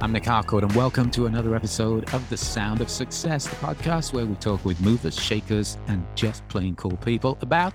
I'm Nick Harcourt, and welcome to another episode of The Sound of Success, the podcast where we talk with movers, shakers, and just plain cool people about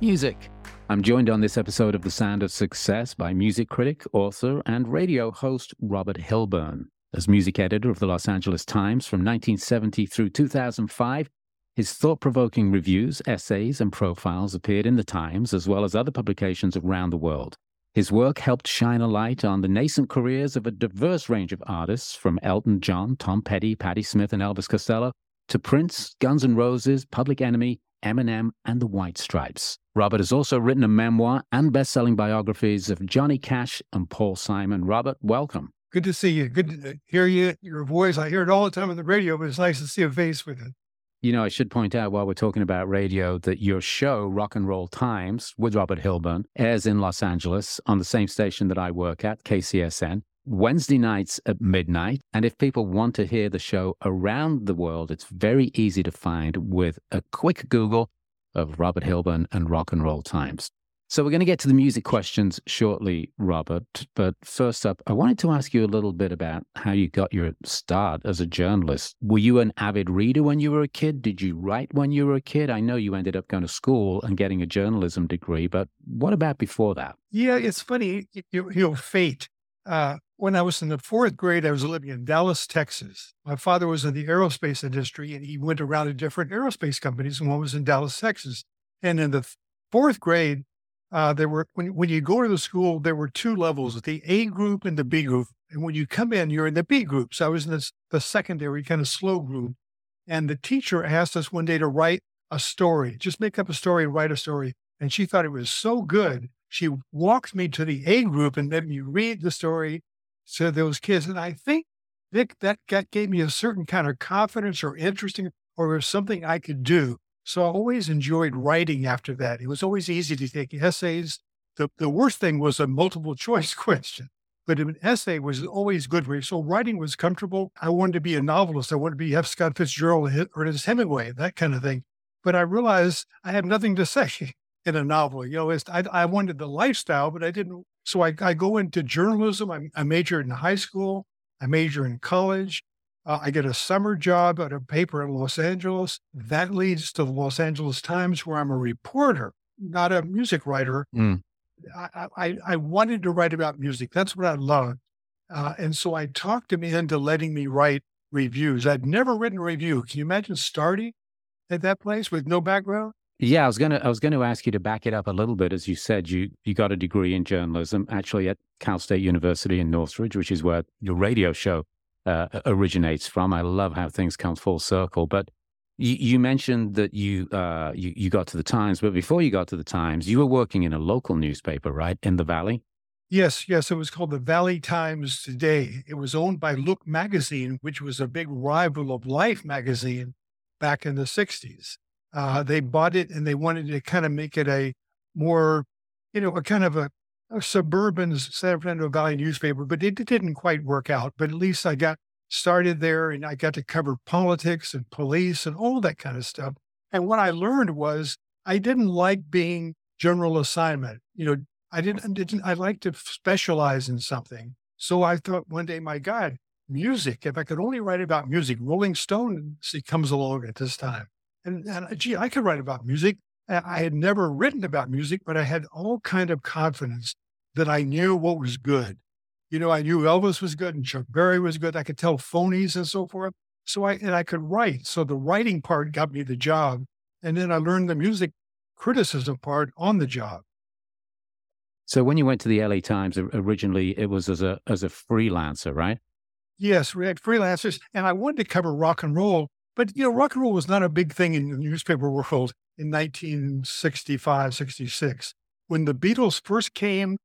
music. I'm joined on this episode of The Sound of Success by music critic, author, and radio host Robert Hilburn. As music editor of the Los Angeles Times from 1970 through 2005, his thought provoking reviews, essays, and profiles appeared in the Times as well as other publications around the world. His work helped shine a light on the nascent careers of a diverse range of artists, from Elton John, Tom Petty, Patti Smith, and Elvis Costello, to Prince, Guns N' Roses, Public Enemy, Eminem, and the White Stripes. Robert has also written a memoir and best selling biographies of Johnny Cash and Paul Simon. Robert, welcome. Good to see you. Good to hear you, your voice. I hear it all the time on the radio, but it's nice to see a face with it. You know, I should point out while we're talking about radio that your show, Rock and Roll Times with Robert Hilburn, airs in Los Angeles on the same station that I work at, KCSN, Wednesday nights at midnight. And if people want to hear the show around the world, it's very easy to find with a quick Google of Robert Hilburn and Rock and Roll Times. So we're going to get to the music questions shortly, Robert. But first up, I wanted to ask you a little bit about how you got your start as a journalist. Were you an avid reader when you were a kid? Did you write when you were a kid? I know you ended up going to school and getting a journalism degree, but what about before that? Yeah, it's funny. You, know, fate. Uh, when I was in the fourth grade, I was living in Dallas, Texas. My father was in the aerospace industry and he went around to different aerospace companies, and one was in Dallas, Texas. And in the fourth grade, uh, there were when when you go to the school, there were two levels: the A group and the B group. And when you come in, you're in the B group. So I was in this, the secondary kind of slow group. And the teacher asked us one day to write a story, just make up a story and write a story. And she thought it was so good. She walked me to the A group and let me read the story to those kids. And I think Vic, that, gave me a certain kind of confidence or interesting or something I could do. So I always enjoyed writing after that. It was always easy to take essays. The, the worst thing was a multiple choice question, but an essay was always good. For me. So writing was comfortable. I wanted to be a novelist. I wanted to be F. Scott Fitzgerald or Ernest Hemingway, that kind of thing. But I realized I had nothing to say in a novel. You know, I, I wanted the lifestyle, but I didn't. So I, I go into journalism. I, I majored in high school. I major in college. Uh, I get a summer job at a paper in Los Angeles. That leads to the Los Angeles Times, where I'm a reporter, not a music writer. Mm. I, I, I, wanted to write about music. That's what I loved. Uh, and so I talked him into letting me write reviews. I'd never written a review. Can you imagine starting at that place with no background? Yeah, I was gonna I was gonna ask you to back it up a little bit. As you said, you you got a degree in journalism, actually at Cal State University in Northridge, which is where your radio show uh, originates from. I love how things come full circle. But you, you mentioned that you, uh, you you got to the Times, but before you got to the Times, you were working in a local newspaper, right, in the Valley. Yes, yes. It was called the Valley Times Today. It was owned by Look Magazine, which was a big rival of Life Magazine back in the 60s. Uh, they bought it and they wanted to kind of make it a more, you know, a kind of a a suburban San Fernando Valley newspaper, but it, it didn't quite work out. But at least I got started there and I got to cover politics and police and all that kind of stuff. And what I learned was I didn't like being general assignment. You know, I didn't, didn't I like to specialize in something. So I thought one day, my God, music, if I could only write about music, Rolling Stone comes along at this time. And, and gee, I could write about music. I had never written about music, but I had all kind of confidence that I knew what was good. You know, I knew Elvis was good and Chuck Berry was good. I could tell phonies and so forth. So I and I could write. So the writing part got me the job. And then I learned the music criticism part on the job. So when you went to the LA Times originally, it was as a as a freelancer, right? Yes, we had freelancers, and I wanted to cover rock and roll, but you know, rock and roll was not a big thing in the newspaper world in 1965, 66. When the Beatles first came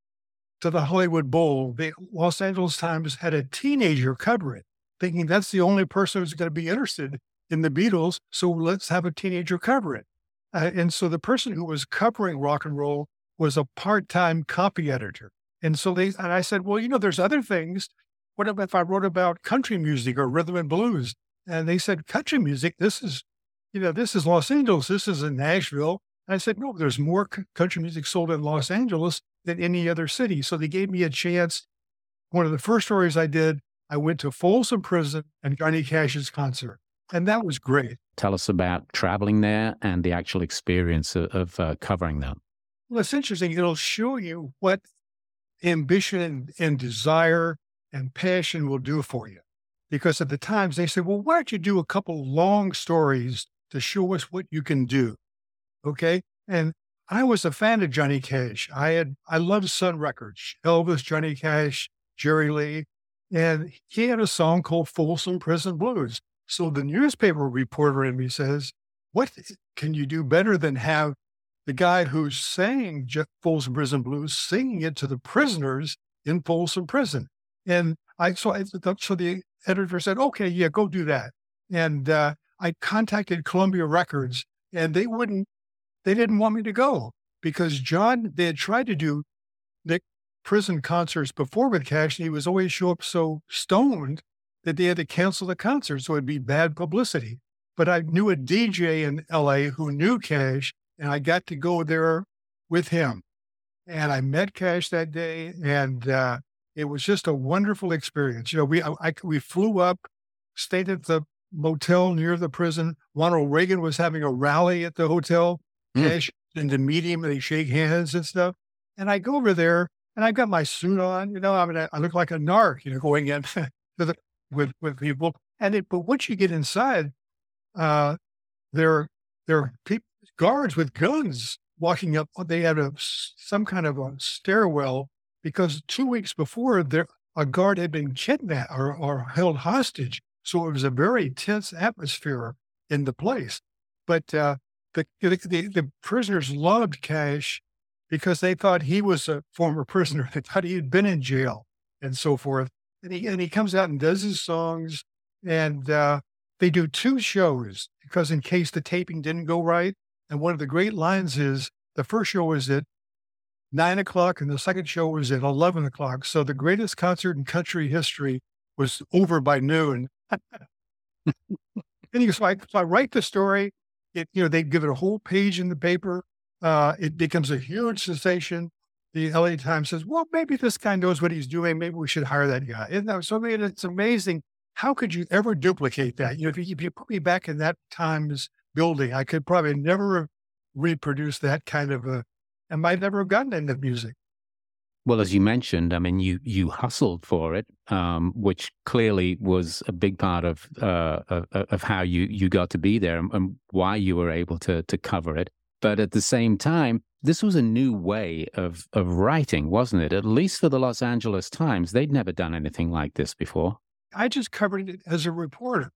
to the Hollywood Bowl, the Los Angeles Times had a teenager cover it, thinking that's the only person who's going to be interested in the Beatles. So let's have a teenager cover it. Uh, and so the person who was covering rock and roll was a part-time copy editor. And so they and I said, well, you know, there's other things. What if I wrote about country music or rhythm and blues? And they said, country music, this is you know, this is Los Angeles. This is in Nashville. And I said, no, there's more country music sold in Los Angeles than any other city. So they gave me a chance. One of the first stories I did, I went to Folsom Prison and Johnny Cash's concert. And that was great. Tell us about traveling there and the actual experience of, of uh, covering them. Well, it's interesting. It'll show you what ambition and desire and passion will do for you. Because at the times they say, well, why don't you do a couple long stories to show us what you can do? Okay. And I was a fan of Johnny Cash. I had, I loved Sun Records, Elvis, Johnny Cash, Jerry Lee. And he had a song called Folsom Prison Blues. So the newspaper reporter in me says, what can you do better than have the guy who's sang Folsom Prison Blues singing it to the prisoners in Folsom Prison? And I, so I, so the editor said, okay, yeah, go do that. And uh, I contacted Columbia Records and they wouldn't, they didn't want me to go because John, they had tried to do the prison concerts before with Cash and he was always show up so stoned that they had to cancel the concert. So it'd be bad publicity. But I knew a DJ in LA who knew Cash and I got to go there with him. And I met Cash that day and, uh, it was just a wonderful experience. You know, we I, we flew up, stayed at the motel near the prison. Ronald Reagan was having a rally at the hotel. Mm. and to meet him, they shake hands and stuff. And I go over there, and I've got my suit on. You know, I mean, I, look like a narc. You know, going in the, with with people. And it, but once you get inside, uh, there there are people, guards with guns walking up. They had a some kind of a stairwell because two weeks before, there a guard had been kidnapped or, or held hostage. So it was a very tense atmosphere in the place. But uh, the, the, the prisoners loved Cash because they thought he was a former prisoner. They thought he had been in jail and so forth. And he, and he comes out and does his songs. And uh, they do two shows because in case the taping didn't go right. And one of the great lines is the first show is that nine o'clock, and the second show was at 11 o'clock. So the greatest concert in country history was over by noon. and so, I, so I write the story. It, you know, they give it a whole page in the paper. Uh, it becomes a huge sensation. The LA Times says, well, maybe this guy knows what he's doing. Maybe we should hire that guy. And that, so I mean, it's amazing. How could you ever duplicate that? You know, if you, if you put me back in that Times building, I could probably never reproduce that kind of a and might never have gotten into music. Well, as you mentioned, I mean, you you hustled for it, um, which clearly was a big part of uh, of, of, how you you got to be there and, and why you were able to to cover it. But at the same time, this was a new way of of writing, wasn't it? At least for the Los Angeles Times, they'd never done anything like this before. I just covered it as a reporter.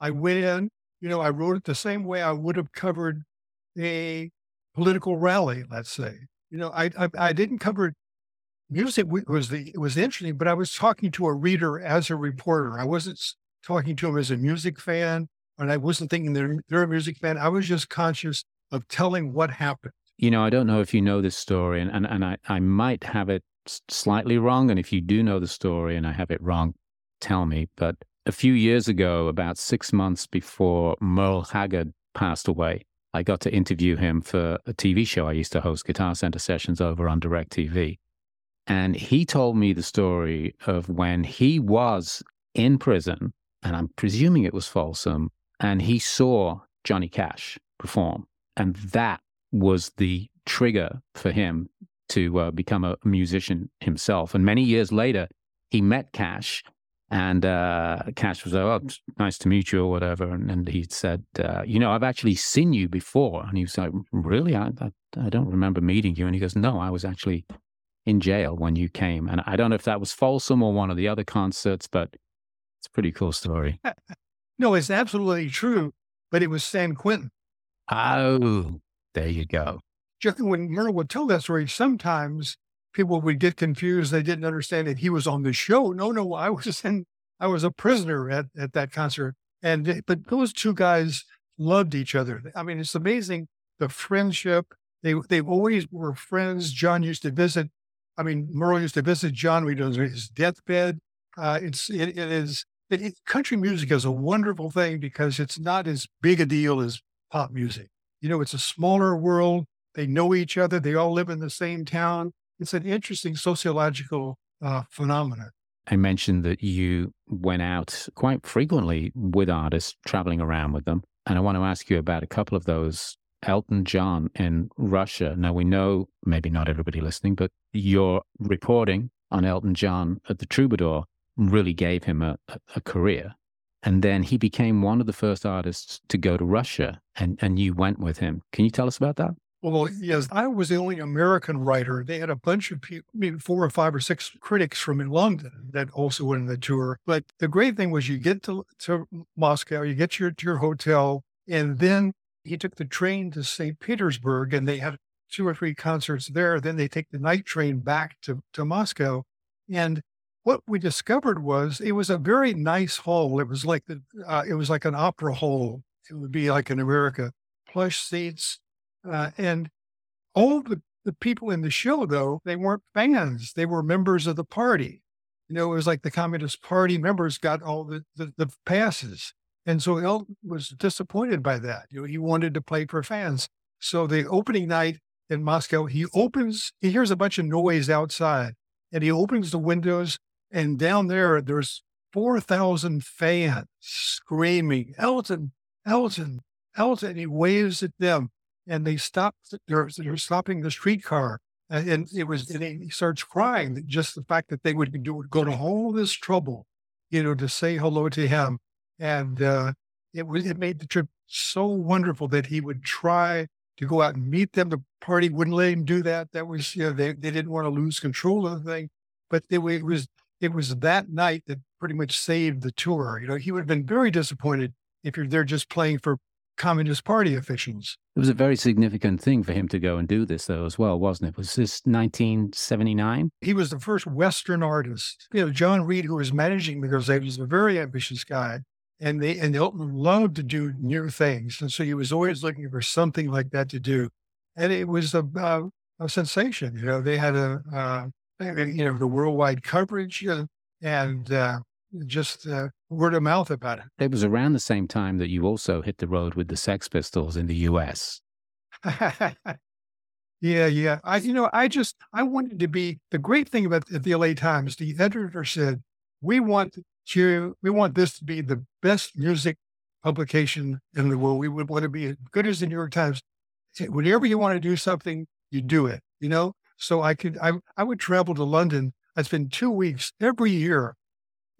I went in, you know, I wrote it the same way I would have covered a political rally, let's say. You know, I I, I didn't cover music was the it was interesting, but I was talking to a reader as a reporter. I wasn't talking to him as a music fan, and I wasn't thinking they're they're a music fan. I was just conscious of telling what happened. You know, I don't know if you know this story, and and, and I, I might have it slightly wrong. And if you do know the story and I have it wrong, tell me. But a few years ago, about six months before Merle Haggard passed away, I got to interview him for a TV show I used to host, Guitar Center sessions over on DirecTV. And he told me the story of when he was in prison, and I'm presuming it was Folsom, and he saw Johnny Cash perform. And that was the trigger for him to uh, become a musician himself. And many years later, he met Cash and uh, Cash was like, oh, nice to meet you or whatever. And, and he said, uh, you know, I've actually seen you before. And he was like, really? I, I, I, don't remember meeting you. And he goes, no, I was actually in jail when you came. And I don't know if that was Folsom or one of the other concerts, but it's a pretty cool story. no, it's absolutely true. But it was San Quentin. Oh, there you go. When Merle would tell that story, sometimes people would get confused. They didn't understand that he was on the show. No, no, I was in, I was a prisoner at, at that concert. And, but those two guys loved each other. I mean, it's amazing the friendship. They, they always were friends. John used to visit, I mean, Merle used to visit John when he his deathbed. Uh, it's, it, it is, it, it, country music is a wonderful thing because it's not as big a deal as pop music. You know, it's a smaller world. They know each other. They all live in the same town it's an interesting sociological uh, phenomenon. I mentioned that you went out quite frequently with artists, traveling around with them. And I want to ask you about a couple of those. Elton John in Russia. Now, we know, maybe not everybody listening, but your reporting on Elton John at the Troubadour really gave him a, a, career. And then he became one of the first artists to go to Russia, and, and you went with him. Can you tell us about that? Well, yes, I was the only American writer. They had a bunch of people, maybe four or five or six critics from London that also went on the tour. But the great thing was you get to, to Moscow, you get your, to your hotel, and then he took the train to St. Petersburg and they had two or three concerts there. Then they take the night train back to, to Moscow. And what we discovered was it was a very nice hall. It was like the, uh, it was like an opera hall. It would be like in America, plush seats, uh, and all the, the people in the show, though, they weren't fans. They were members of the party. You know, it was like the Communist Party members got all the, the, the passes. And so Elton was disappointed by that. You know, he wanted to play for fans. So the opening night in Moscow, he opens, he hears a bunch of noise outside and he opens the windows and down there, there's 4,000 fans screaming, Elton, Elton, Elton. And he waves at them and they stop. They're, they're stopping the streetcar, and it was. And he starts crying. Just the fact that they would do go to all this trouble, you know, to say hello to him, and uh, it was. It made the trip so wonderful that he would try to go out and meet them. The party wouldn't let him do that. That was, you know, they they didn't want to lose control of the thing. But it, it was it was that night that pretty much saved the tour. You know, he would have been very disappointed if you're there just playing for Communist Party officials. It was a very significant thing for him to go and do this, though, as well, wasn't it? Was this 1979? He was the first Western artist. You know, John Reid, who was managing the Grizzlies, was a very ambitious guy. And they and Elton loved to do new things. And so he was always looking for something like that to do. And it was a, uh, a sensation. You know, they had a, uh, you know, the worldwide coverage uh, and uh, just uh, word of mouth about it. It was around the same time that you also hit the road with the Sex Pistols in the U.S. yeah, yeah. I, you know, I just I wanted to be the great thing about the LA Times. The editor said we want to we want this to be the best music publication in the world. We would want to be as good as the New York Times. Whenever you want to do something, you do it. You know. So I could I I would travel to London. I spend two weeks every year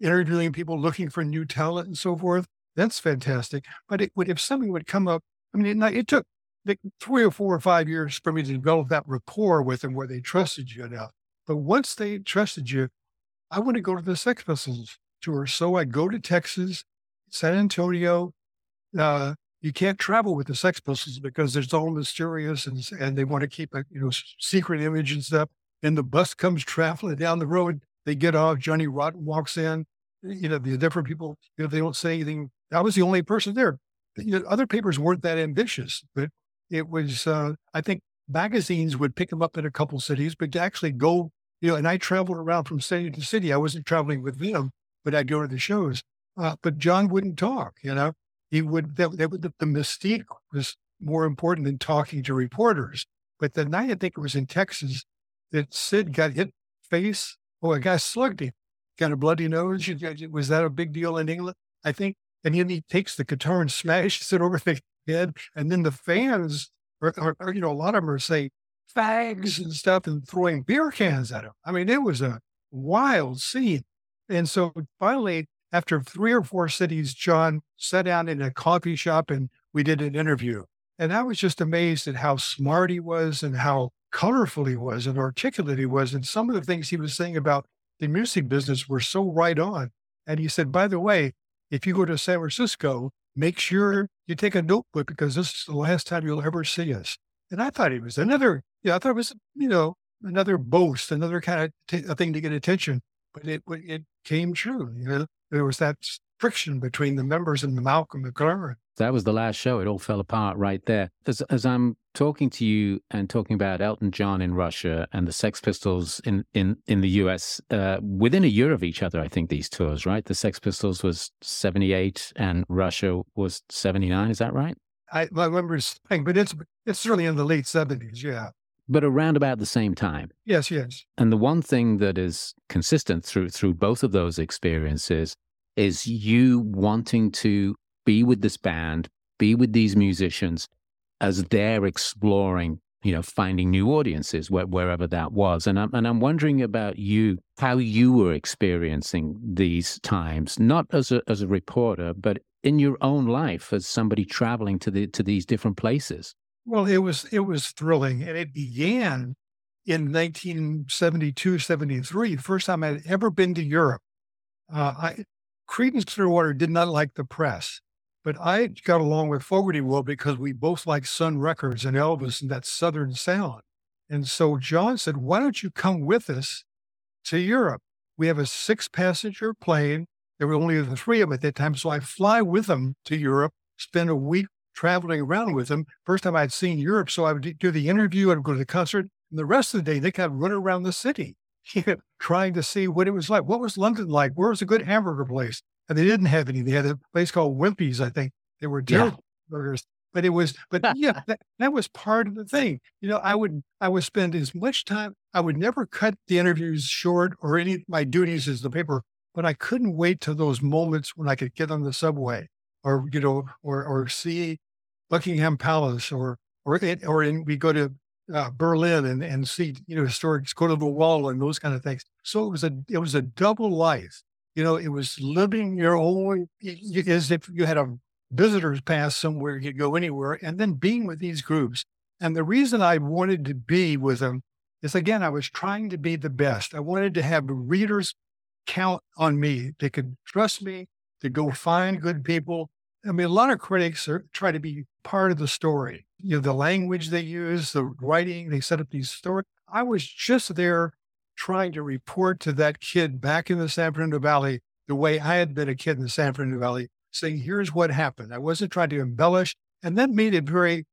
interviewing people looking for new talent and so forth. That's fantastic. But it would, if something would come up, I mean, it, it took like three or four or five years for me to develop that rapport with them where they trusted you enough. But once they trusted you, I want to go to the Sex Pistols tour. So I go to Texas, San Antonio. Uh, you can't travel with the Sex Pistols because it's all mysterious and, and they want to keep a you know secret image and stuff. And the bus comes traveling down the road they get off. Johnny Rotten walks in. You know, the different people, you know, they don't say anything. I was the only person there. You know, other papers weren't that ambitious, but it was, uh, I think magazines would pick them up in a couple cities, but to actually go, you know, and I traveled around from city to city. I wasn't traveling with them, but I'd go to the shows. Uh, but John wouldn't talk, you know, he would, that, that the, the mystique was more important than talking to reporters. But the night I think it was in Texas that Sid got hit face Oh, a guy slugged him, got a bloody nose. Mm-hmm. Was that a big deal in England? I think. And then he takes the guitar and smashes it over the head. And then the fans, or, or, you know, a lot of them are saying fags and stuff and throwing beer cans at him. I mean, it was a wild scene. And so finally, after three or four cities, John sat down in a coffee shop and we did an interview. And I was just amazed at how smart he was and how colorful he was and articulate he was. And some of the things he was saying about the music business were so right on. And he said, by the way, if you go to San Francisco, make sure you take a notebook because this is the last time you'll ever see us. And I thought it was another, yeah, I thought it was, you know, another boast, another kind of t- thing to get attention. But it it came true. You know, there was that friction between the members and Malcolm McLaren. That was the last show. It all fell apart right there. As, as I'm talking to you and talking about Elton John in Russia and the Sex Pistols in, in, in the US, uh, within a year of each other, I think these tours, right? The Sex Pistols was 78 and Russia was 79. Is that right? I, I remember saying, but it's, it's certainly in the late 70s. Yeah. but around about the same time. Yes, yes. And the one thing that is consistent through through both of those experiences is you wanting to be with this band, be with these musicians as they're exploring, you know, finding new audiences where, wherever that was. And I'm and I'm wondering about you, how you were experiencing these times, not as a as a reporter, but in your own life as somebody traveling to the to these different places. Well, it was it was thrilling, and it began in 1972, 73, the first time I'd ever been to Europe. Uh, I, Creedence Clearwater did not like the press, but I got along with Fogerty well because we both like Sun Records and Elvis and that Southern sound. And so John said, "Why don't you come with us to Europe? We have a six passenger plane. There were only the three of them at that time, so I fly with them to Europe, spend a week traveling around with them. First time I'd seen Europe, so I would do the interview, I'd go to the concert, and the rest of the day they kind of run around the city, trying to see what it was like. What was London like? Where was a good hamburger place? And they didn't have any. They had a place called Wimpy's, I think. They were terrible yeah. burgers. But it was, but yeah, that, that was part of the thing. You know, I would, I would spend as much time. I would never cut the interviews short or any of my duties as the paper, but I couldn't wait to those moments when I could get on the subway or you know, or or see Buckingham Palace, or or or in, we go to uh, Berlin and and see you know historic go to the wall and those kind of things. So it was a it was a double life. You know, it was living your own as if you had a visitor's pass somewhere you could go anywhere, and then being with these groups. And the reason I wanted to be with them is again, I was trying to be the best. I wanted to have readers count on me. They could trust me to go find good people I mean, a lot of critics are, try to be part of the story. You know, the language mm-hmm. they use, the writing, they set up these stories. I was just there trying to report to that kid back in the San Fernando Valley the way I had been a kid in the San Fernando Valley, saying, here's what happened. I wasn't trying to embellish. And that made it very,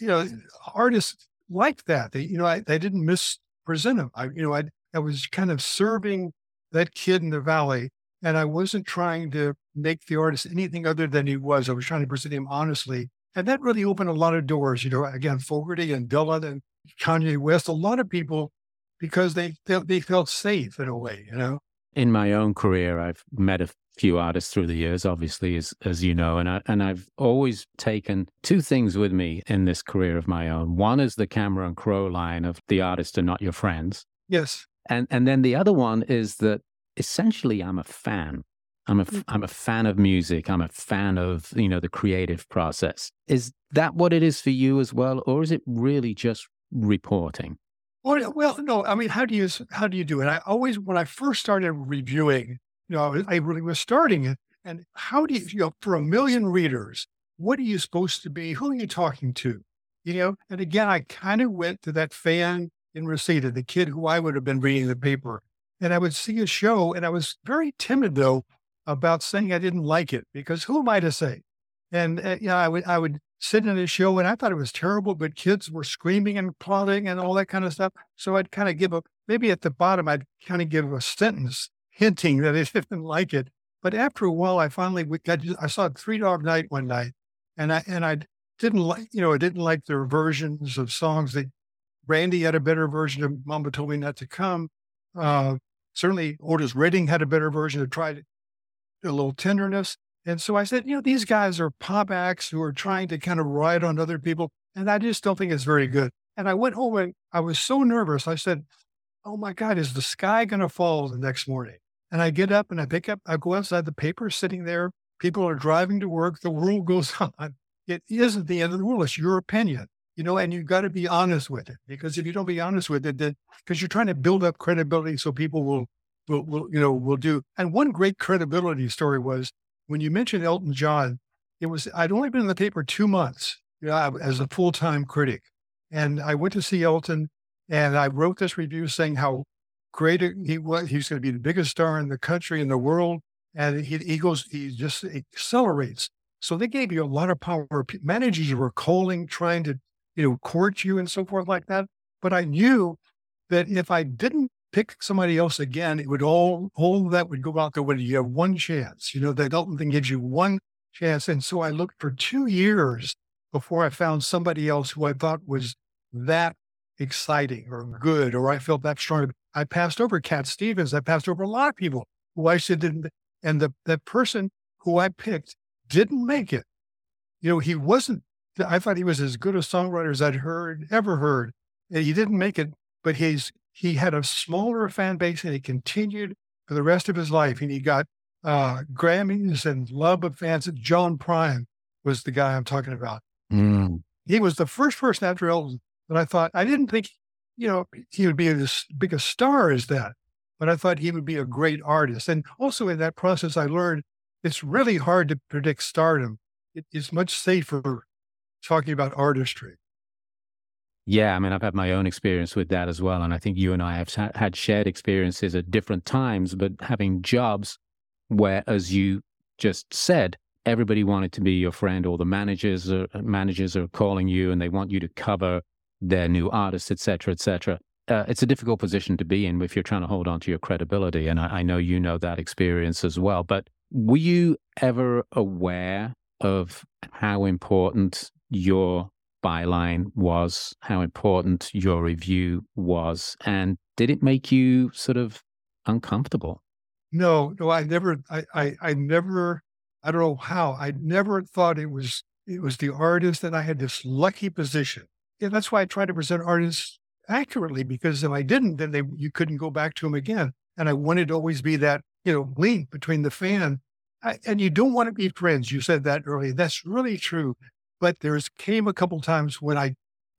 you know, artists like that. They, you know, I, they didn't mispresent them. I, you know, I, I was kind of serving that kid in the valley and I wasn't trying to make the artist anything other than he was. I was trying to present him honestly. And that really opened a lot of doors, you know, again, Fogerty and Dylan and Kanye West, a lot of people, because they felt, they felt safe in a way, you know? In my own career, I've met a few artists through the years, obviously, as, as you know, and, I, and I've always taken two things with me in this career of my own. One is the Cameron Crowe line of the artists are not your friends. Yes. And, and then the other one is that essentially I'm a fan. I'm a, mm. I'm a fan of music. I'm a fan of, you know, the creative process. Is that what it is for you as well? Or is it really just reporting? Well, well, no, I mean, how do you, how do you do it? I always, when I first started reviewing, you know, I really was starting it. And how do you, you know, for a million readers, what are you supposed to be? Who are you talking to? You know, and again, I kind of went to that fan in Reseda, the kid who I would have been reading the paper and I would see a show, and I was very timid though about saying I didn't like it because who am I to say? And uh, you know, I would I would sit in a show, and I thought it was terrible, but kids were screaming and plotting and all that kind of stuff. So I'd kind of give a maybe at the bottom I'd kind of give a sentence hinting that I didn't like it. But after a while, I finally got I saw Three Dog Night one night, and I and I didn't like you know I didn't like their versions of songs that Randy had a better version of Mama Told Me Not to Come. Uh, certainly, Otis Redding had a better version that tried a little tenderness. And so I said, you know, these guys are pop acts who are trying to kind of ride on other people. And I just don't think it's very good. And I went home and I was so nervous. I said, oh my God, is the sky going to fall the next morning? And I get up and I pick up, I go outside, the paper sitting there. People are driving to work. The world goes on. It isn't the end of the world. It's your opinion you know, and you've got to be honest with it because if you don't be honest with it, because you're trying to build up credibility so people will, will, will, you know, we'll do. And one great credibility story was when you mentioned Elton John, it was, I'd only been in the paper two months you know, as a full time critic. And I went to see Elton and I wrote this review saying how great he was. He's going to be the biggest star in the country, in the world. And he, he goes, he just accelerates. So they gave you a lot of power. Managers were calling, trying to you know, court you and so forth like that. But I knew that if I didn't pick somebody else again, it would all, all that would go out the window. You have one chance, you know, that Elton thing gives you one chance. And so I looked for two years before I found somebody else who I thought was that exciting or good, or I felt that strong. I passed over Cat Stevens. I passed over a lot of people who I said didn't, and the that person who I picked didn't make it. You know, he wasn't. I thought he was as good a songwriter as I'd heard ever heard. And he didn't make it, but he's he had a smaller fan base, and he continued for the rest of his life. And he got uh, Grammys and love of fans. John Prine was the guy I'm talking about. Mm. He was the first person after Elvis that I thought I didn't think, you know, he would be as big a star as that, but I thought he would be a great artist. And also in that process, I learned it's really hard to predict stardom. It is much safer talking about artistry. Yeah, I mean, I've had my own experience with that as well. And I think you and I have had shared experiences at different times, but having jobs where, as you just said, everybody wanted to be your friend, or the managers are, managers are calling you and they want you to cover their new artists, et cetera, et cetera. Uh, it's a difficult position to be in if you're trying to hold on to your credibility. And I, I know you know that experience as well. But were you ever aware of how important your byline was, how important your review was, and did it make you sort of uncomfortable? No, no, I never, I, I, I never, I don't know how, I never thought it was, it was the artist that I had this lucky position. And that's why I try to present artists accurately, because if I didn't, then they, you couldn't go back to them again. And I wanted to always be that, you know, link between the fan I, and you don't want to be friends. You said that earlier. That's really true. But there's came a couple times when I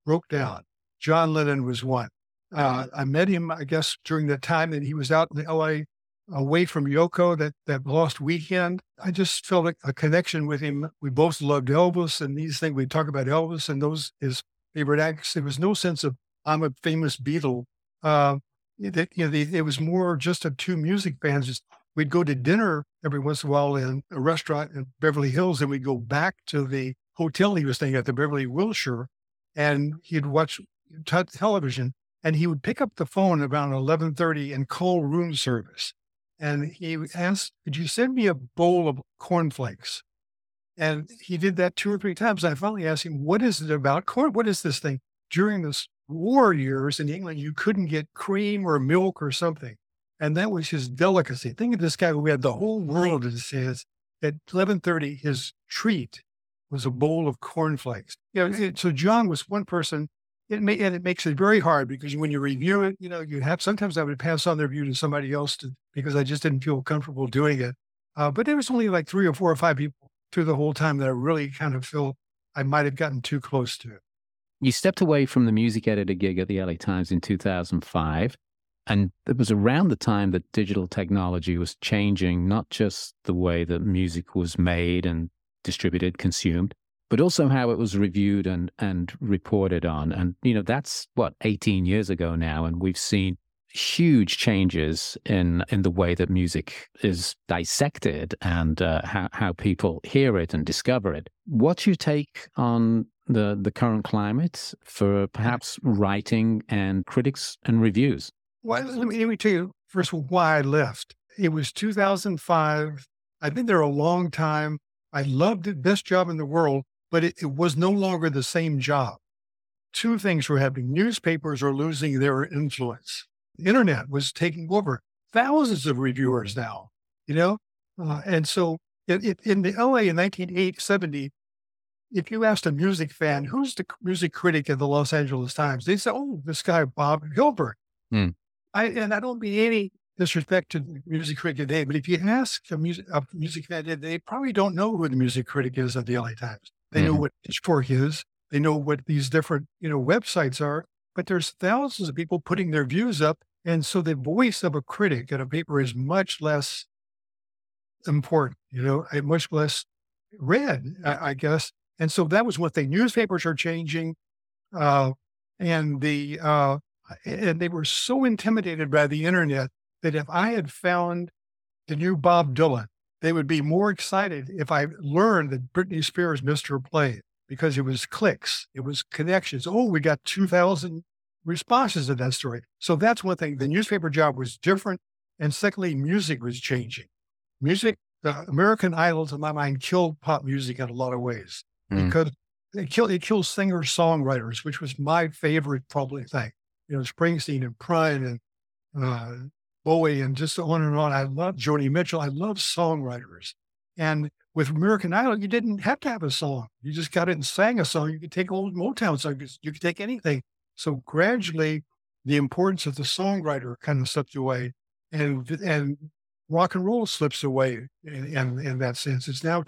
broke down. John Lennon was one. Uh, I met him, I guess, during the time that he was out in LA away from Yoko, that, that lost weekend. I just felt a, a connection with him. We both loved Elvis and these things. We talk about Elvis and those his favorite acts. There was no sense of I'm a famous Beatle. Uh, it, you know, it was more just of two music fans. We'd go to dinner every once in a while in a restaurant in Beverly Hills, and we'd go back to the hotel he was staying at, the Beverly Wilshire, and he'd watch t- television. And he would pick up the phone around 11:30 and call room service. And he asked, "Could you send me a bowl of cornflakes?" And he did that two or three times. I finally asked him, "What is it about corn? What is this thing?" During the war years in England, you couldn't get cream or milk or something, and that was his delicacy. Think of this guy who had the whole world in his hands. At 11:30, his treat was a bowl of cornflakes. You know, so John was one person. It may, and it makes it very hard because when you review it, you know, you have sometimes I would pass on the review to somebody else to, because I just didn't feel comfortable doing it. Uh, but there was only like three or four or five people through the whole time that I really kind of feel I might have gotten too close to. You stepped away from the music editor gig at the LA Times in 2005. And it was around the time that digital technology was changing, not just the way that music was made and distributed, consumed, but also how it was reviewed and, and reported on. And, you know, that's what, 18 years ago now. And we've seen huge changes in, in the way that music is dissected and uh, how, how people hear it and discover it. What's your take on the, the current climate for perhaps writing and critics and reviews? Well, let me, let me tell you first why I left. It was 2005. I've been there a long time. I loved it, best job in the world, but it, it was no longer the same job. Two things were happening. Newspapers are losing their influence. The internet was taking over. Thousands of reviewers now, you know? Uh, and so it, it, in the LA in 1970, if you asked a music fan, who's the music critic of the Los Angeles Times, They said, oh, this guy, Bob Hilburn. Hmm. I, and I don't mean any disrespect to music critic today, but if you ask a music, a music fan, they probably don't know who the music critic is of the LA Times. They mm-hmm. know what Pitchfork is. They know what these different, you know, websites are, but there's thousands of people putting their views up. And so the voice of a critic in a paper is much less important, you know, much less read, I, I guess. And so that was what the newspapers are changing. Uh, and the, uh, and they were so intimidated by the internet that if I had found the new Bob Dylan, they would be more excited if I learned that Britney Spears missed her play because it was clicks, it was connections. Oh, we got 2,000 responses to that story. So that's one thing. The newspaper job was different. And secondly, music was changing. Music, the American Idols, in my mind, killed pop music in a lot of ways mm. because it killed it kills singer songwriters, which was my favorite probably thing. You know, Springsteen and Prince and uh, Bowie and just on and on. I love Joni Mitchell. I love songwriters. And with American Idol, you didn't have to have a song. You just got it and sang a song. You could take old Motown songs. You could take anything. So gradually, the importance of the songwriter kind of slipped away, and and rock and roll slips away in, in, in that sense. It's now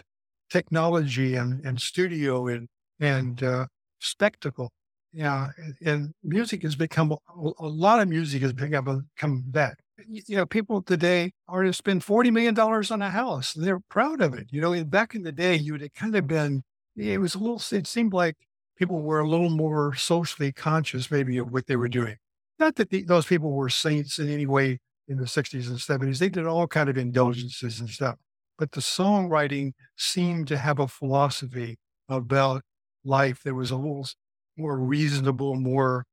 technology and, and studio and and uh, spectacle. Yeah, and music has become a lot of music has become become that. You know, people today are to spend forty million dollars on a house. They're proud of it. You know, back in the day, you would have kind of been. It was a little. It seemed like people were a little more socially conscious, maybe, of what they were doing. Not that the, those people were saints in any way in the 60s and 70s. They did all kind of indulgences and stuff. But the songwriting seemed to have a philosophy about life that was a little more reasonable, more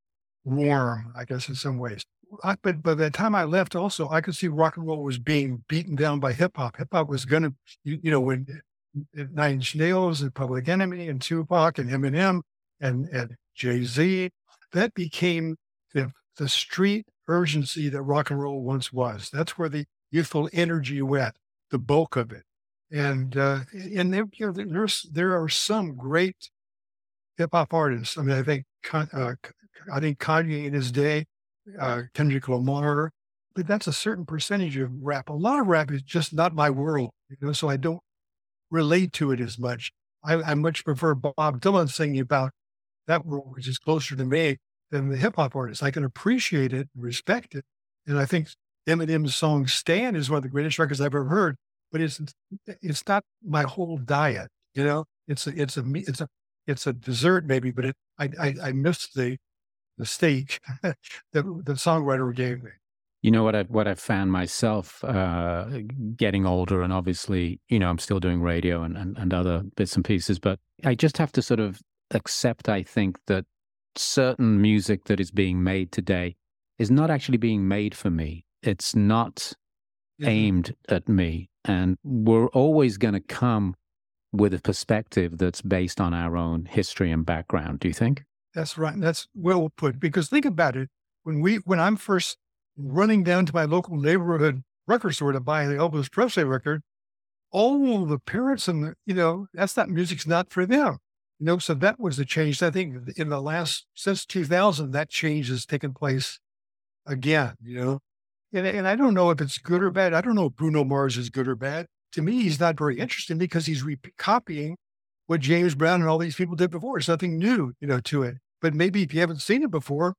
warm, I guess, in some ways. I, but by the time I left, also, I could see rock and roll was being beaten down by hip hop. Hip hop was going to, you, you, know, when uh, Nine Inch Nails and Public Enemy and Tupac and Eminem and, and Jay Z, that became the, the street urgency that rock and roll once was. That's where the youthful energy went, the bulk of it. And uh, and there, you know, there's there are some great hip hop artists. I mean, I think uh, I think Kanye in his day, uh, Kendrick Lamar, but that's a certain percentage of rap. A lot of rap is just not my world, you know. So I don't relate to it as much. I, I much prefer Bob Dylan singing about that world, which is closer to me than the hip hop artists. I can appreciate it, and respect it, and I think Eminem's song "Stan" is one of the greatest records I've ever heard. But it's it's not my whole diet. You know, it's a it's a it's a it's a dessert maybe, but it I I, I missed the the steak that the songwriter gave me. You know what I what I found myself uh, getting older, and obviously, you know, I'm still doing radio and, and and other bits and pieces, but I just have to sort of accept. I think that certain music that is being made today is not actually being made for me. It's not mm-hmm. aimed at me, and we're always going to come with a perspective that's based on our own history and background. Do you think? That's right. That's well put. Because think about it. When we, when I'm first running down to my local neighborhood record store to buy the Elvis Presley record, all the parents and the, you know, that's not music's not for them. You know, so that was the change. I think in the last since 2000, that change has taken place again. You know, and and I don't know if it's good or bad. I don't know if Bruno Mars is good or bad to me, he's not very interesting because he's re- copying what James Brown and all these people did before. It's nothing new, you know, to it. But maybe if you haven't seen it before,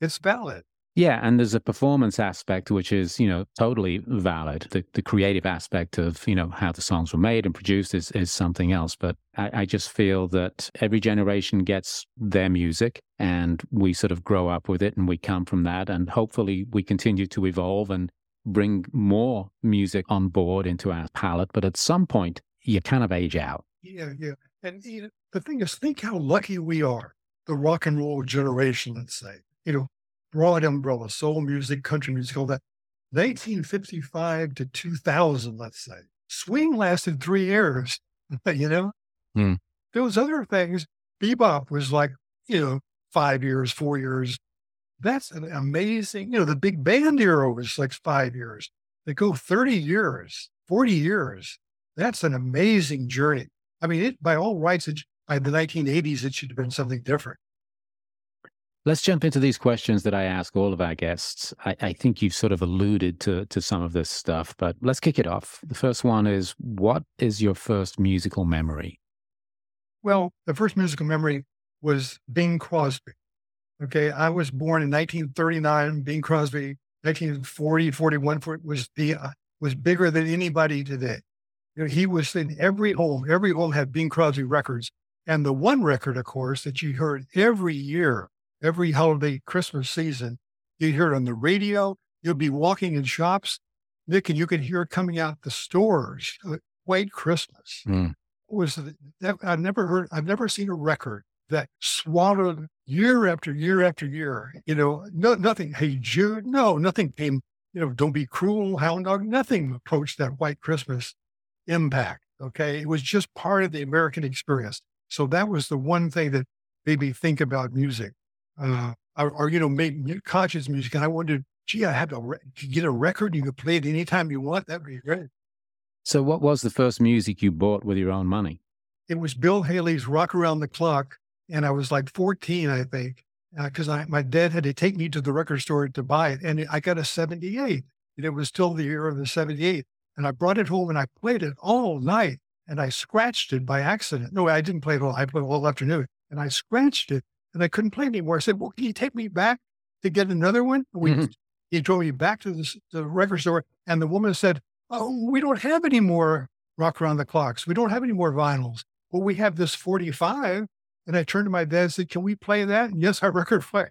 it's valid. Yeah, and there's a performance aspect which is, you know, totally valid. The the creative aspect of, you know, how the songs were made and produced is is something else. But I, I just feel that every generation gets their music and we sort of grow up with it and we come from that and hopefully we continue to evolve and bring more music on board into our palette. But at some point, you kind of age out. Yeah, yeah. And you know, the thing is, think how lucky we are, the rock and roll generation, let's say, you know, broad umbrella, soul music, country music, all that. 1955 to 2000, let's say. Swing lasted three years, you know? Hmm. Those other things, bebop was like, you know, five years, four years, that's an amazing, you know, the big band era was like five years. They go 30 years, 40 years. That's an amazing journey. I mean, it, by all rights, it, by the 1980s, it should have been something different. Let's jump into these questions that I ask all of our guests. I, I, think you've sort of alluded to, to some of this stuff, but let's kick it off. The first one is What is your first musical memory? Well, the first musical memory was Bing Crosby. Okay. I was born in 1939. Bing Crosby, 1940, 41 was the, uh, was bigger than anybody today. You know, he was in every home. Every home had Bing Crosby records. And the one record, of course, that you heard every year, every holiday Christmas season, you hear it on the radio. You'll be walking in shops, Nick, and you can hear it coming out the stores. Uh, White Christmas mm. was I've never heard. I've never seen a record that swallowed year after year after year. You know, no, nothing. Hey Jude, no, nothing came. You know, don't be cruel, hound dog. Nothing approached that White Christmas impact. Okay, it was just part of the American experience. So that was the one thing that made me think about music, uh, or, or, you know, make conscious music. And I wondered, gee, I have to re- get a record. You could play it anytime you want. That'd be great. So, what was the first music you bought with your own money? It was Bill Haley's "Rock Around the Clock," and I was like 14, I think, because uh, my dad had to take me to the record store to buy it, and I got a 78, and it was still the year of the 78, and I brought it home and I played it all night, and I scratched it by accident. No, I didn't play it all. I played it all afternoon, and I scratched it, and I couldn't play anymore. I said, "Well, can you take me back to get another one?" We, mm-hmm. He drove me back to the, the record store, and the woman said, "Oh, we don't have any more rock around the clocks. We don't have any more vinyls." well, we have this 45. And I turned to my dad and said, can we play that? And yes, our record player,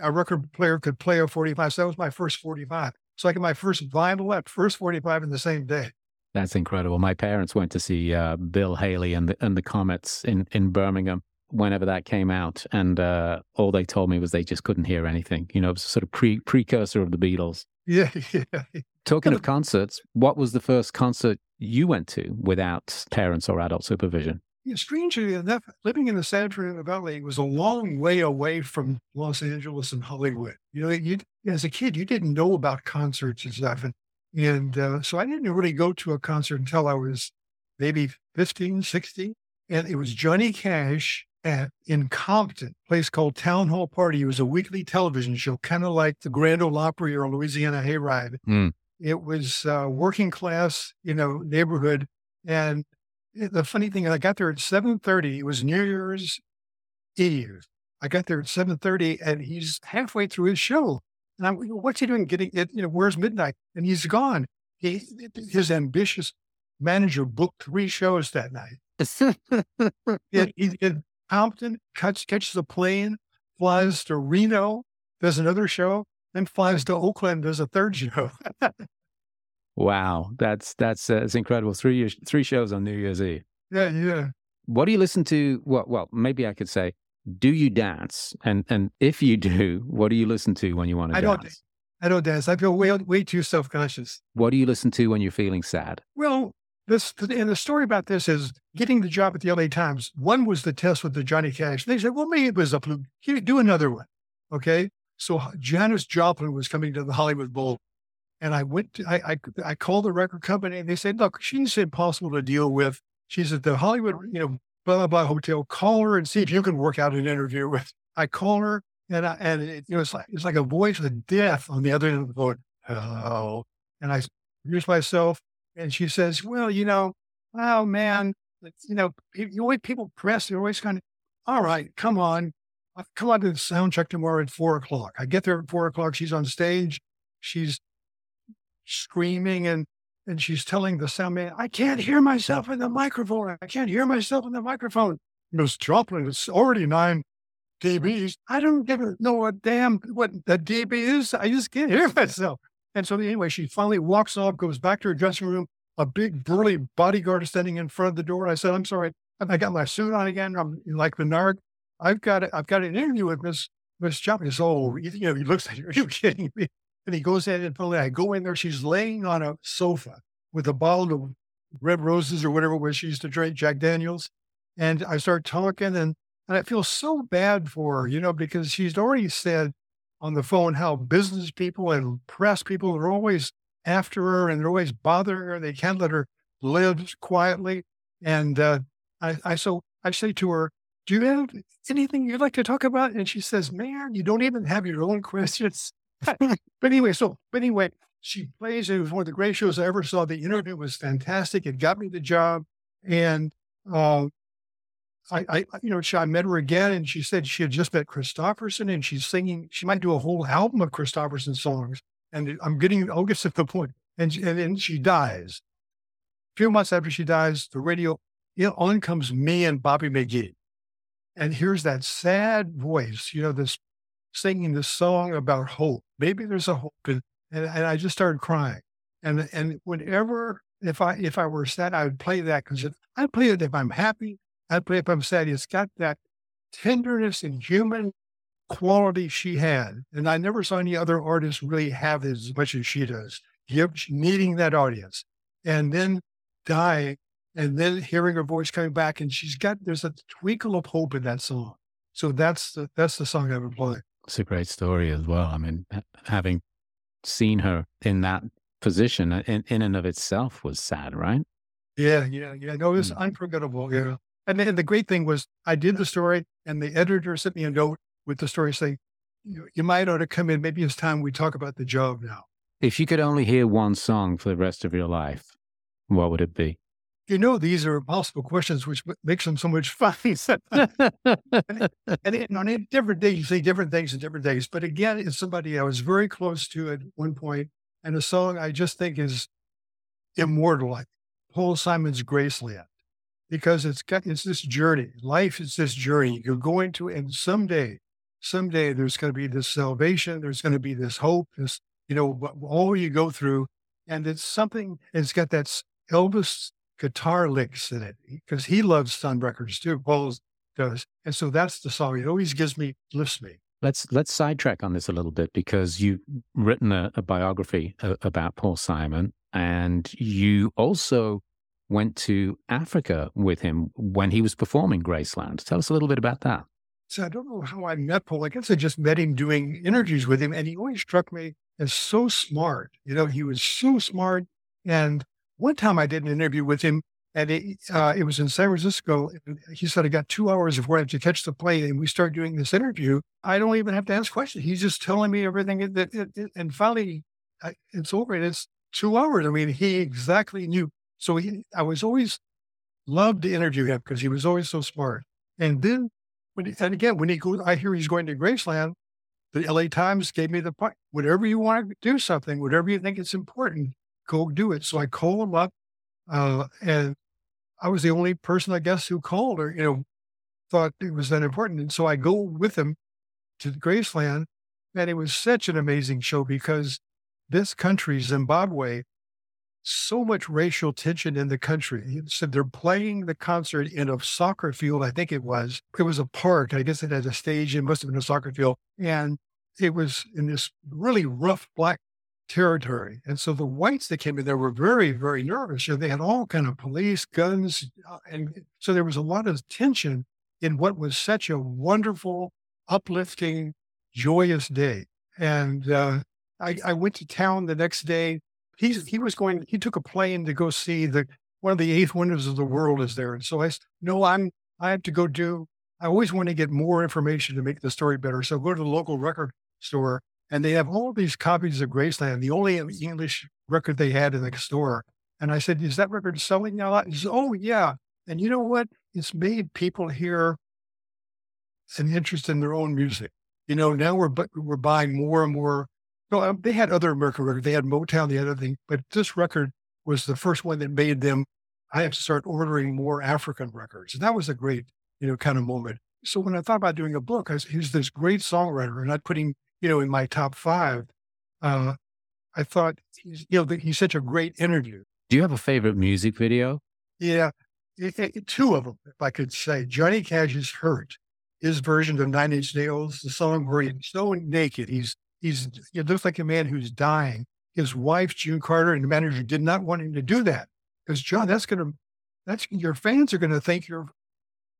our record player could play a 45. So that was my first 45. So I got my first vinyl at first 45 in the same day. That's incredible. My parents went to see uh, Bill Haley and the, and the Comets in, in Birmingham whenever that came out. And uh, all they told me was they just couldn't hear anything. You know, it was a sort of pre- precursor of the Beatles. Yeah, yeah. Talking of concerts, what was the first concert you went to without parents or adult supervision? Yeah, strangely enough, living in the San Fernando Valley was a long way away from Los Angeles and Hollywood. You know, you as a kid, you didn't know about concerts and stuff, and and uh, so I didn't really go to a concert until I was maybe 15, 16. And it was Johnny Cash at, in Compton, place called Town Hall Party. It was a weekly television show, kind of like the Grand Ole Opry or Louisiana Hayride. Mm. It was uh, working class, you know, neighborhood. And the funny thing, is I got there at 7.30. It was New Year's Eve. I got there at 7.30 and he's halfway through his show. And I'm, what's he doing getting it? You know, where's midnight? And he's gone. He, his ambitious manager booked three shows that night. he, he, in Compton, cuts, catches a plane, flies to Reno, does another show, then flies to Oakland, does a third show. Wow, that's that's uh, it's incredible. Three years, three shows on New Year's Eve. Yeah, yeah. What do you listen to? Well, well, maybe I could say, do you dance? And and if you do, what do you listen to when you want to I dance? Don't, I don't dance. I feel way way too self conscious. What do you listen to when you're feeling sad? Well, this and the story about this is getting the job at the LA Times. One was the test with the Johnny Cash. They said, well, maybe it was a fluke. Do another one. Okay. So Janis Joplin was coming to the Hollywood Bowl and I went to, I, I, I called the record company and they said, look, she's impossible to deal with. She's at the Hollywood, you know, blah, blah, blah hotel. Call her and see if you can work out an interview with. I call her and I, and it, you know, it's like, it's like a voice of death on the other end of the phone. Hello. And I introduce myself and she says, well, you know, oh man, you know, you always people press, they're always kind of, all right, come on, uh, come on to the sound check tomorrow at four o'clock. I get there at four o'clock. She's on stage. She's screaming and and she's telling the sound man, I can't hear myself in the microphone. I can't hear myself in the microphone. Miss Joplin, it's already nine dBs. I don't give a know a damn what the dB is. I just can't hear myself. And so anyway, she finally walks off, goes back to her dressing room. A big burly bodyguard is standing in front of the door. I said, I'm sorry. I got my suit on again. I'm like Bernard. I've got it. I've got an interview with Miss Miss Joplin. He oh, you know, he looks like, are you kidding me? And he goes in and finally I go in there. She's laying on a sofa with a bottle of red roses or whatever it was she used to drink, Jack Daniels. And I start talking and, and I feel so bad for her, you know, because she's already said on the phone how business people and press people are always after her and they're always bothering her. They can't let her live quietly. And uh, I, I so I say to her, do you have anything you'd like to talk about? And she says, man, you don't even have your own questions. But anyway, so but anyway, she plays. It was one of the greatest shows I ever saw. The interview was fantastic. It got me the job, and uh, I, I, you know, I met her again, and she said she had just met Kristofferson, and she's singing. She might do a whole album of Kristofferson songs. And I'm getting, I'll get to the point. And and then she dies. A few months after she dies, the radio, on comes me and Bobby McGee, and here's that sad voice. You know, this singing this song about hope. Maybe there's a hope. And, and, and I just started crying. And, and whenever, if I, if I were sad, I would play that because I play it if I'm happy. I play it if I'm sad. It's got that tenderness and human quality she had. And I never saw any other artist really have as much as she does, needing that audience and then dying, and then hearing her voice coming back, and she's got there's a twinkle of hope in that song. So that's the that's the song I would play. It's a great story as well. I mean, having seen her in that position uh, in, in and of itself was sad, right? Yeah, yeah, yeah. No, it was mm. unforgettable. Yeah. And then the great thing was I did the story and the editor sent me a note with the story saying, you, you might ought to come in. Maybe it's time we talk about the job now. If you could only hear one song for the rest of your life, what would it be? You know, these are impossible questions, which makes them so much fun. and, and on different days, you say different things in different days. But again, it's somebody I was very close to at one point, and a song I just think is immortal, like Paul Simon's Graceland, because it's got it's this journey. Life is this journey you're going to, and someday, someday there's going to be this salvation. There's going to be this hope. This you know all you go through, and it's something. It's got that Elvis guitar licks in it because he loves Sun records too. Paul does, and so that's the song. It always gives me lifts me. Let's let's sidetrack on this a little bit because you've written a, a biography a, about Paul Simon, and you also went to Africa with him when he was performing Graceland. Tell us a little bit about that. So I don't know how I met Paul. I guess I just met him doing interviews with him, and he always struck me as so smart. You know, he was so smart, and one time I did an interview with him, and it, uh, it was in San Francisco. he said, I got two hours before I have to catch the plane. And we start doing this interview. I don't even have to ask questions. He's just telling me everything. That, and finally, I, it's over. And it's two hours. I mean, he exactly knew. So he, I was always loved to interview him because he was always so smart. And then, when, and again, when he goes, I hear he's going to Graceland, the LA Times gave me the point. Whatever you want to do something, whatever you think it's important, go do it. So I call him up, uh, and I was the only person, I guess, who called or, you know, thought it was that important. And so I go with him to Graceland. And it was such an amazing show because this country, Zimbabwe, so much racial tension in the country. He said they're playing the concert in a soccer field, I think it was. It was a park. I guess it had a stage. It must have been a soccer field. And it was in this really rough black territory. And so the whites that came in there were very, very nervous. Know, they had all kind of police, guns. Uh, and so there was a lot of tension in what was such a wonderful, uplifting, joyous day. And uh, I, I went to town the next day. He's, he was going, he took a plane to go see the, one of the eighth wonders of the world is there. And so I said, no, I'm, I have to go do, I always want to get more information to make the story better. So go to the local record store and they have all these copies of Graceland, the only English record they had in the store. And I said, Is that record selling now? He said, Oh, yeah. And you know what? It's made people hear an interest in their own music. You know, now we're we're buying more and more. No, um, they had other American records. They had Motown, the other thing, but this record was the first one that made them. I have to start ordering more African records, and that was a great, you know, kind of moment. So when I thought about doing a book, I he's this great songwriter, and not putting you know, in my top five. Uh, I thought, he's, you know, he's such a great interview. Do you have a favorite music video? Yeah, it, it, two of them, if I could say. Johnny Cash's "Hurt," his version of Nine Inch Nails, the song where he's so naked, he's he's he looks like a man who's dying. His wife, June Carter, and the manager did not want him to do that because John, that's gonna, that's your fans are gonna think you're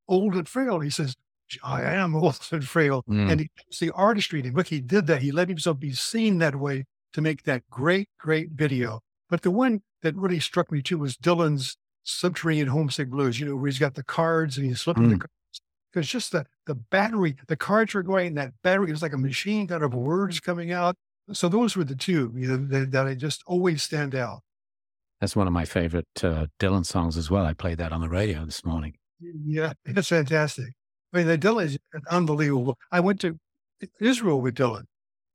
old and frail. He says, I am old and frail. Mm. And it's the artistry. And look, he did that. He let himself be seen that way to make that great, great video. But the one that really struck me too was Dylan's Subterranean Homesick Blues, you know, where he's got the cards and he's flipping mm. the cards. Because just the, the battery, the cards were going, and that battery was like a machine kind of words coming out. So those were the two you know, that, that I just always stand out. That's one of my favorite uh, Dylan songs as well. I played that on the radio this morning. Yeah, it's fantastic. I mean, the Dylan is unbelievable. I went to Israel with Dylan.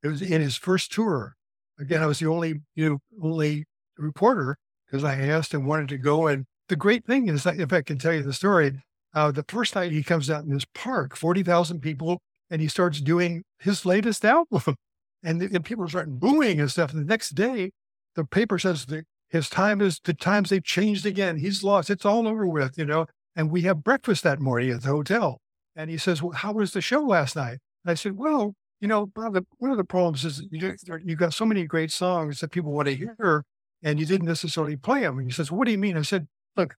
It was in his first tour. Again, I was the only, you know, only reporter because I asked and wanted to go. And the great thing is, if I can tell you the story, uh, the first night he comes out in this park, 40,000 people, and he starts doing his latest album. And, and people are starting booing and stuff. And the next day, the paper says that his time is, the times they've changed again. He's lost. It's all over with, you know. And we have breakfast that morning at the hotel. And he says, Well, how was the show last night? And I said, Well, you know, one of the, one of the problems is you, you got so many great songs that people want to hear, and you didn't necessarily play them. And he says, What do you mean? I said, Look,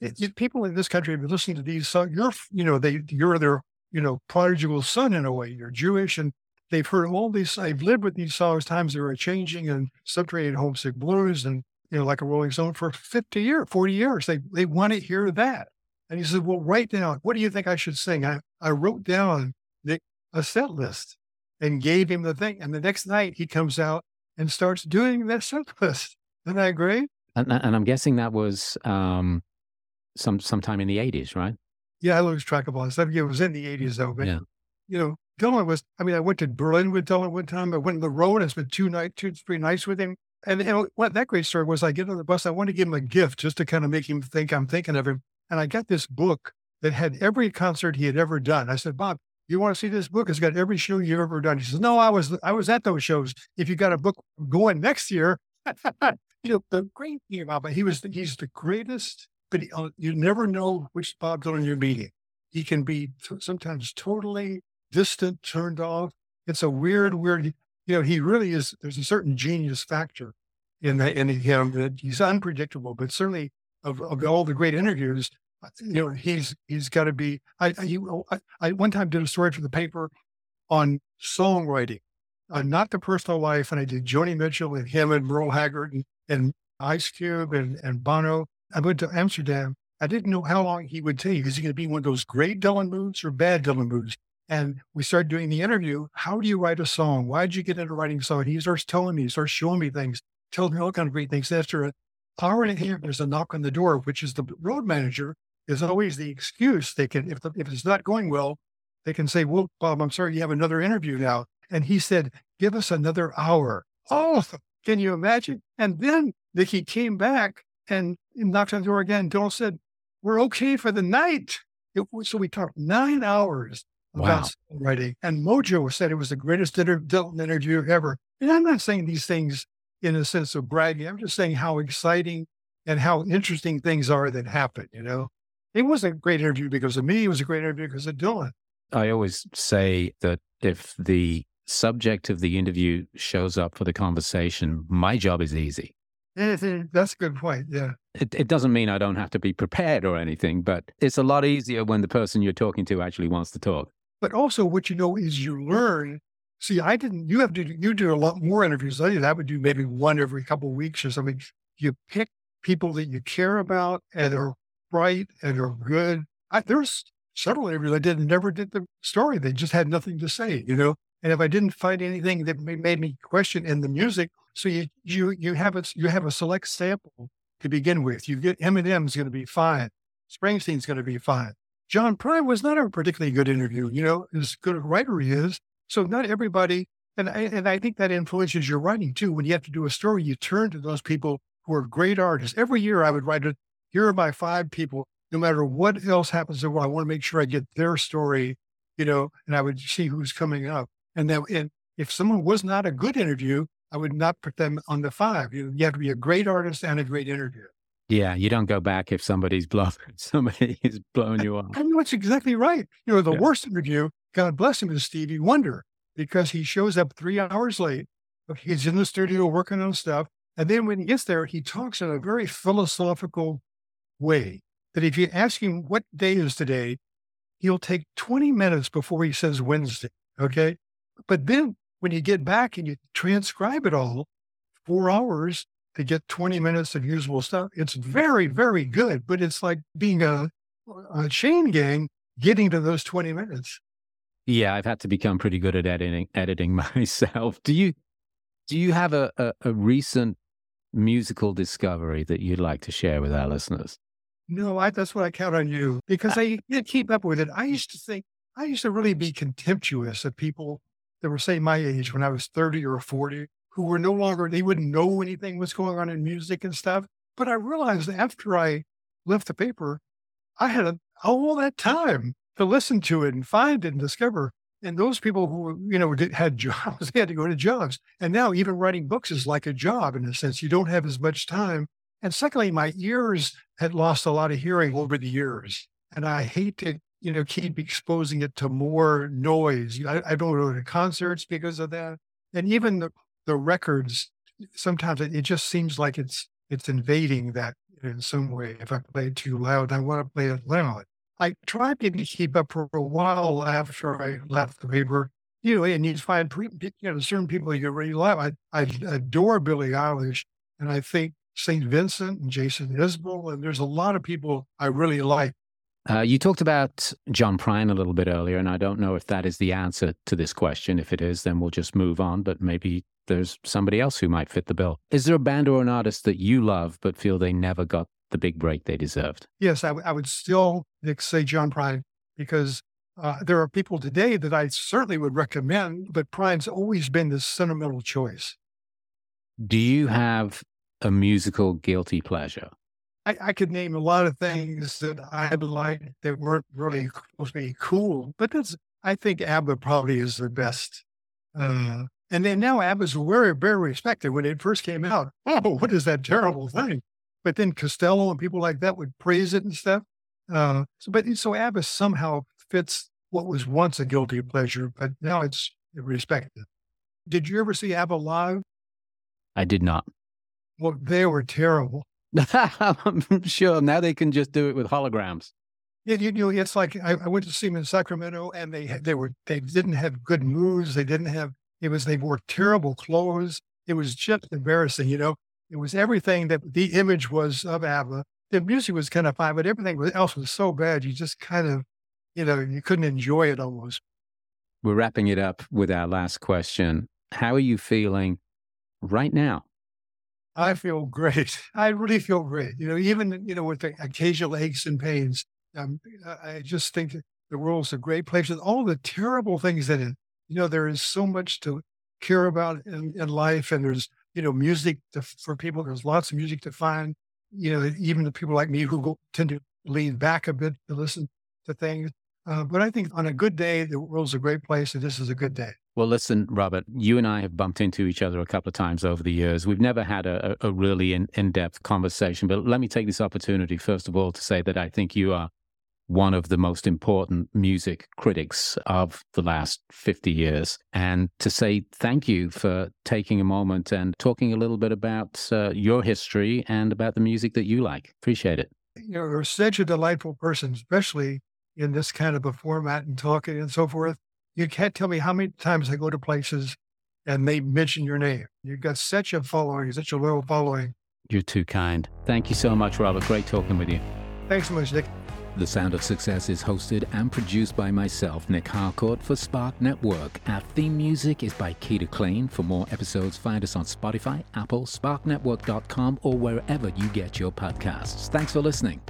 it, it, people in this country have been listening to these songs. You're, you know, they, you're their, you know, prodigal son in a way. You're Jewish and they've heard all these, they've lived with these songs, times they were changing and subterranean homesick blues and, you know, like a Rolling Stone for 50 years, 40 years. They, they want to hear that. And he said, well, write down, what do you think I should sing? I, I wrote down the, a set list and gave him the thing. And the next night he comes out and starts doing that set list. Isn't that great? And, and I'm guessing that was um, some sometime in the 80s, right? Yeah, I lose track of all this stuff. It was in the 80s, though. But, yeah. you know, Dylan was, I mean, I went to Berlin with Dylan one time. I went on the road. I spent two nights, two, three nights with him. And, and what that great story was, I get on the bus. I want to give him a gift just to kind of make him think I'm thinking of him. And I got this book that had every concert he had ever done. I said, Bob, you want to see this book? It's got every show you've ever done. He says, No, I was I was at those shows. If you got a book going next year, you know the great thing about but he was he's the greatest. But he, uh, you never know which Bob Dylan you're meeting. He can be t- sometimes totally distant, turned off. It's a weird, weird. You know, he really is. There's a certain genius factor in in him that he's unpredictable. But certainly, of, of all the great interviews, you know, he's he's got to be. I, I, I one time did a story for the paper on songwriting, uh, not the personal life, and I did Joni Mitchell and him and Merle Haggard and, and Ice Cube and and Bono. I went to Amsterdam. I didn't know how long he would take. Is he going to be one of those great Dylan moods or bad Dylan moods? And we started doing the interview. How do you write a song? Why did you get into writing a song? He starts telling me, he starts showing me things, tells me all kind of great things. After an hour and a half, there's a knock on the door, which is the road manager is always the excuse. They can, if, the, if it's not going well, they can say, well, Bob, I'm sorry, you have another interview now. And he said, give us another hour. Oh, can you imagine? And then he came back and knocked on the door again. Dylan said, we're okay for the night. It, so we talked nine hours about wow. writing. And Mojo said it was the greatest inter- Dylan interview ever. And I'm not saying these things in a sense of bragging. I'm just saying how exciting and how interesting things are that happen, you know? It was a great interview because of me. It was a great interview because of Dylan. I always say that if the subject of the interview shows up for the conversation, my job is easy. Mm-hmm, that's a good point. Yeah. It, it doesn't mean I don't have to be prepared or anything, but it's a lot easier when the person you're talking to actually wants to talk. But also, what you know is you learn. See, I didn't, you have to, you do a lot more interviews. I did. I would do maybe one every couple of weeks or something. You pick people that you care about and are bright and are good. I, there's several interviews I did and never did the story. They just had nothing to say, you know. And if I didn't find anything that made me question in the music, so you you you have a you have a select sample to begin with. You get Eminem's going to be fine, Springsteen's going to be fine. John Prine was not a particularly good interview, you know, as good a writer he is. So not everybody, and I, and I think that influences your writing too. When you have to do a story, you turn to those people who are great artists. Every year I would write a here are my five people. No matter what else happens, I want to make sure I get their story, you know, and I would see who's coming up. And then, and if someone was not a good interview, I would not put them on the five. You, you have to be a great artist and a great interview. Yeah, you don't go back if somebody's blown somebody is blowing you off. I mean, that's exactly right. You know, the yeah. worst interview, God bless him, is Stevie Wonder because he shows up three hours late. He's in the studio working on stuff. And then when he gets there, he talks in a very philosophical way that if you ask him what day is today, he'll take 20 minutes before he says Wednesday. Okay. But then when you get back and you transcribe it all, four hours to get 20 minutes of usable stuff, it's very, very good. But it's like being a, a chain gang getting to those 20 minutes. Yeah, I've had to become pretty good at editing editing myself. Do you do you have a, a, a recent musical discovery that you'd like to share with our listeners? No, I, that's what I count on you because uh I did keep up with it. I used to think, I used to really be contemptuous of people that were, say, my age when I was 30 or 40, who were no longer, they wouldn't know anything was going on in music and stuff. But I realized after I left the paper, I had a, all that time to listen to it and find it and discover. And those people who, you know, did, had jobs, they had to go to jobs. And now even writing books is like a job in a sense. You don't have as much time and secondly, my ears had lost a lot of hearing over the years. And I hate to, you know, keep exposing it to more noise. I, I don't go to concerts because of that. And even the, the records, sometimes it, it just seems like it's it's invading that in some way. If I play too loud, I want to play it loud. I tried to keep up for a while after I left the paper, you know, and you find, you know, certain people you really love. I, I adore Billie Eilish, and I think St. Vincent and Jason Isbell, and there's a lot of people I really like. Uh, you talked about John Prine a little bit earlier, and I don't know if that is the answer to this question. If it is, then we'll just move on, but maybe there's somebody else who might fit the bill. Is there a band or an artist that you love but feel they never got the big break they deserved? Yes, I, w- I would still say John Prine because uh, there are people today that I certainly would recommend, but Prine's always been the sentimental choice. Do you have a musical guilty pleasure? I, I, could name a lot of things that I liked that weren't really supposed to be cool, but that's, I think ABBA probably is the best. Uh, and then now ABBA's very, very respected. When it first came out, oh, what is that terrible thing? But then Costello and people like that would praise it and stuff. Uh, so, but so ABBA somehow fits what was once a guilty pleasure, but now it's respected. Did you ever see ABBA live? I did not. Well, they were terrible. I'm sure now they can just do it with holograms. Yeah, you know, it's like I, I, went to see them in Sacramento, and they they were they didn't have good moves. They didn't have it was they wore terrible clothes. It was just embarrassing. You know, it was everything that the image was of ABBA. The music was kind of fine, but everything else was so bad. You just kind of, you know, you couldn't enjoy it almost. We're wrapping it up with our last question. How are you feeling right now? I feel great. I really feel great. You know, even, you know, with the occasional aches and pains, um, I just think the world's a great place with all the terrible things in it. You know, there is so much to care about in, in life, and there's, you know, music to, for people. There's lots of music to find. You know, even the people like me who go, tend to lean back a bit to listen to things. Uh, but I think on a good day, the world's a great place, and this is a good day. Well, listen, Robert, you and I have bumped into each other a couple of times over the years. We've never had a, a really in, depth conversation, but let me take this opportunity, first of all, to say that I think you are one of the most important music critics of the last 50 years. And to say thank you for taking a moment and talking a little bit about uh, your history and about the music that you like. Appreciate it. You're such a delightful person, especially in this kind of a format and talking and so forth. You can't tell me how many times I go to places and they mention your name. You've got such a following, such a loyal following. You're too kind. Thank you so much, Robert. Great talking with you. Thanks so much, Nic. The Sound of Success is hosted and produced by myself, Nic Harcourt, for Spark Network. Our theme music is by Keita Clean. For more episodes, find us on Spotify, Apple, SparkNetwork.com, or wherever you get your podcasts. Thanks for listening.